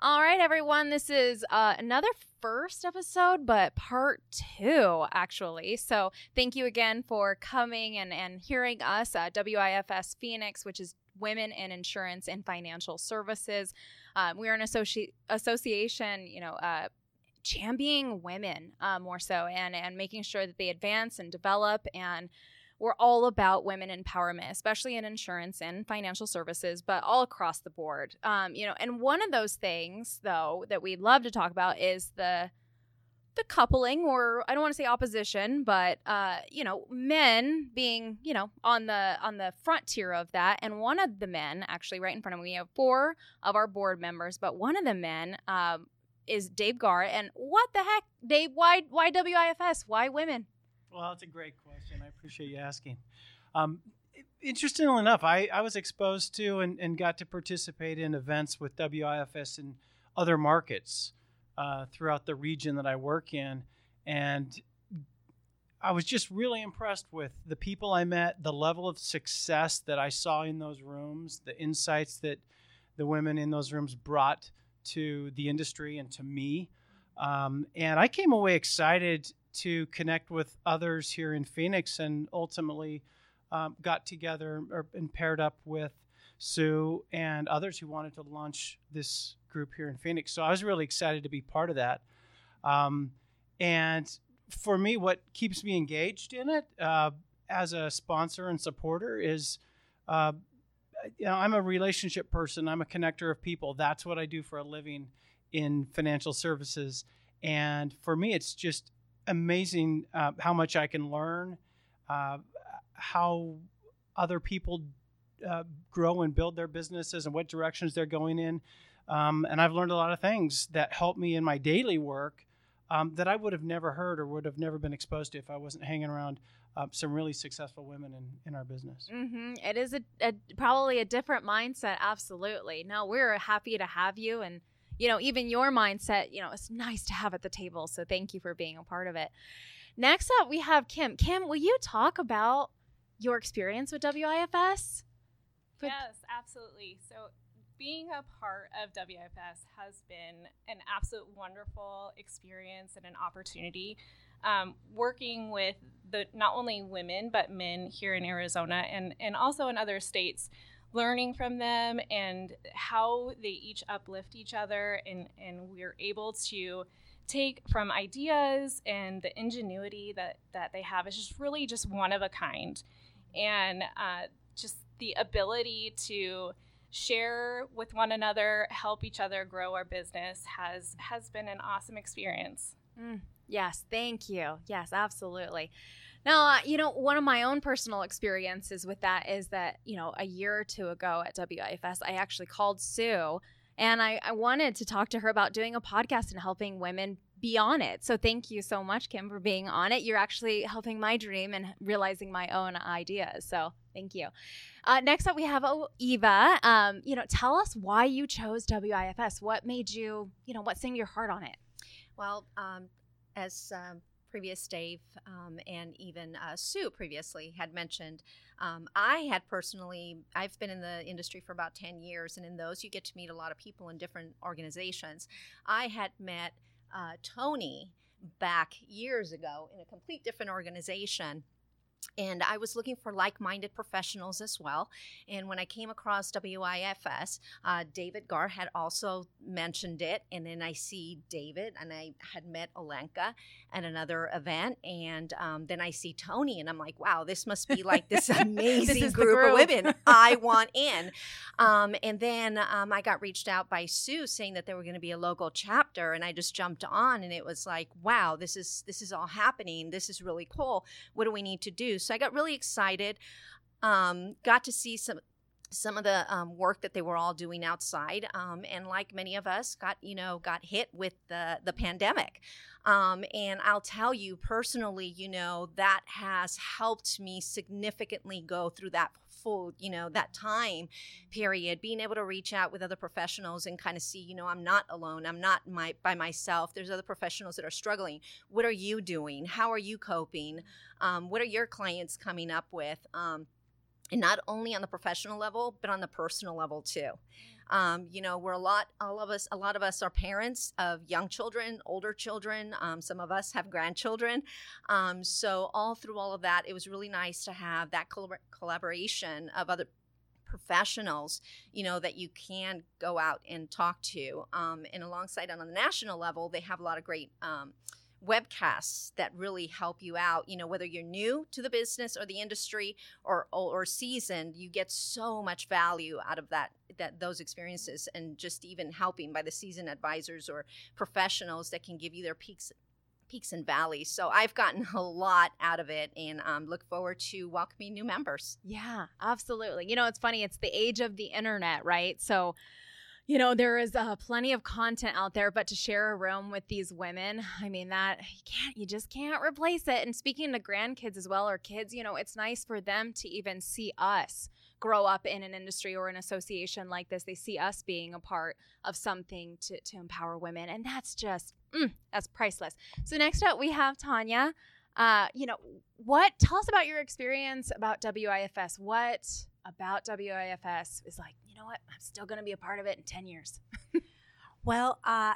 All right, everyone. This is uh, another first episode, but part two, actually. So thank you again for coming and, and hearing us at WIFS Phoenix, which is Women in Insurance and Financial Services. Um, we are an associ- association, you know, uh, championing women uh, more so and, and making sure that they advance and develop and we're all about women empowerment, especially in insurance and financial services, but all across the board. Um, you know, and one of those things, though, that we'd love to talk about is the the coupling, or I don't want to say opposition, but uh, you know, men being you know on the on the frontier of that, and one of the men actually right in front of me, we have four of our board members, but one of the men. Um, is Dave Garr, and what the heck, Dave? Why, why WIFS? Why women? Well, that's a great appreciate you asking. Um, interestingly enough, I, I was exposed to and, and got to participate in events with WIFS in other markets uh, throughout the region that I work in. And I was just really impressed with the people I met, the level of success that I saw in those rooms, the insights that the women in those rooms brought to the industry and to me. Um, and I came away excited to connect with others here in Phoenix and ultimately um, got together or, and paired up with Sue and others who wanted to launch this group here in Phoenix. So I was really excited to be part of that. Um, and for me, what keeps me engaged in it uh, as a sponsor and supporter is. Uh, you know, I'm a relationship person. I'm a connector of people. That's what I do for a living in financial services. And for me, it's just amazing uh, how much I can learn, uh, how other people uh, grow and build their businesses and what directions they're going in. Um, and I've learned a lot of things that help me in my daily work um, that I would have never heard or would have never been exposed to if I wasn't hanging around uh, some really successful women in, in our business. Mm-hmm. It is a, a, probably a different mindset. Absolutely. No, we're happy to have you and you know, even your mindset, you know, it's nice to have at the table. So thank you for being a part of it. Next up, we have Kim. Kim, will you talk about your experience with WIFS? Yes, absolutely. So, being a part of WIFS has been an absolute wonderful experience and an opportunity. Um, working with the not only women but men here in Arizona and and also in other states learning from them and how they each uplift each other and and we're able to take from ideas and the ingenuity that that they have. Is just really just one of a kind. And uh, just the ability to share with one another help each other grow our business has has been an awesome experience. Mm, yes thank you. Yes absolutely now, uh, you know, one of my own personal experiences with that is that, you know, a year or two ago at WIFS, I actually called Sue and I, I wanted to talk to her about doing a podcast and helping women be on it. So thank you so much, Kim, for being on it. You're actually helping my dream and realizing my own ideas. So thank you. Uh, next up, we have oh, Eva. Um, you know, tell us why you chose WIFS. What made you, you know, what sang your heart on it? Well, um, as um, previous Dave um, and even uh, Sue previously had mentioned, um, I had personally, I've been in the industry for about 10 years, and in those you get to meet a lot of people in different organizations. I had met uh, Tony back years ago in a complete different organization and I was looking for like minded professionals as well. And when I came across WIFS, uh, David Garr had also mentioned it. And then I see David, and I had met Olenka at another event. And um, then I see Tony, and I'm like, wow, this must be like this amazing this group, group, of women I want in. Um, and then um, I got reached out by Sue saying that there were going to be a local chapter, and I just jumped on, and it was like, wow, this is this is all happening. This is really cool. What do we need to do? So I got really excited. Um, got to see some some of the um, work that they were all doing outside um, and like many of us got you know got hit with the the pandemic. Um, and i'll tell you personally you know that has helped me significantly go through that full you know that time period being able to reach out with other professionals and kind of see you know i'm not alone i'm not my by myself there's other professionals that are struggling. What are you doing? How are you coping? Um, what are your clients coming up with? Um, and not only on the professional level but on the personal level too Um, you know, we're a lot, all of us, a lot of us are parents of young children, older children. Um, some of us have grandchildren. Um, so all through all of that, it was really nice to have that collabor- collaboration of other professionals, you know, that you can go out and talk to. Um, and alongside on the national level, they have a lot of great um, webcasts that really help you out you know whether you're new to the business or the industry or or, seasoned you get so much value out of that that those experiences and just even helping by the seasoned advisors or professionals that can give you their peaks peaks and valleys. So i've gotten a lot out of it and um, look forward to welcoming new members. Yeah absolutely. You know it's funny it's the age of the internet right? So you know there is uh, plenty of content out there but to share a room with these women i mean that you can't you just can't replace it. And speaking to grandkids as well or kids you know it's nice for them to even see us grow up in an industry or an association like this. They see us being a part of something to, to empower women and that's just mm, that's priceless. So next up we have Tania. Uh, you know what tell us about your experience about WIFS what about WIFS is like know what? I'm still going to be a part of it in 10 years. well, uh,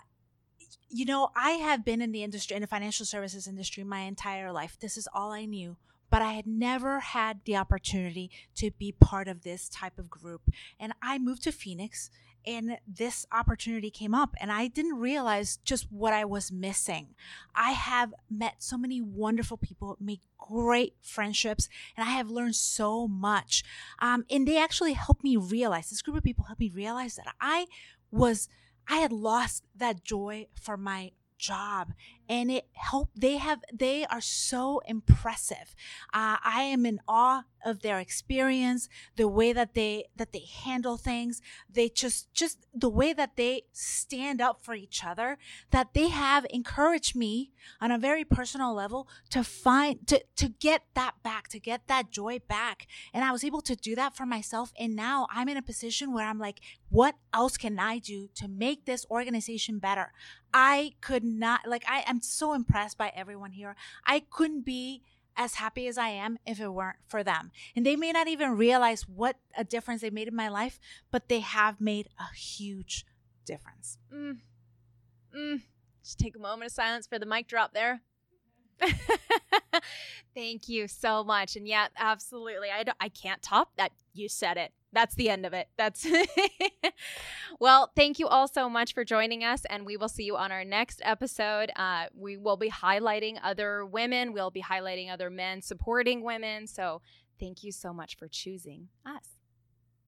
you know, I have been in the industry, in the financial services industry, my entire life. This is all I knew. But I had never had the opportunity to be part of this type of group. And I moved to Phoenix and this opportunity came up and i didn't realize just what i was missing. I have met so many wonderful people made great friendships and i have learned so much. Um, and they actually helped me realize this group of people helped me realize that i was i had lost that joy for my job and it helped they have they are so impressive. Uh, i am in awe of their experience the way that they that they handle things. They just just the way that they stand up for each other that they have encouraged me on a very personal level to find to to get that back to get that joy back. And i was able to do that for myself and now i'm in a position where i'm like what else can i do to make this organization better? I could not like i am so impressed by everyone here i couldn't be as happy as I am if it weren't for them. And they may not even realize what a difference they made in my life, but they have made a huge difference. Mm. Mm. Just take a moment of silence for the mic drop there. Thank you so much. And yeah, absolutely. I, I can't top that. You said it that's the end of it. That's well, thank you all so much for joining us, and we will see you on our next episode. Uh, we will be highlighting other women, we'll be highlighting other men supporting women. So, thank you so much for choosing us.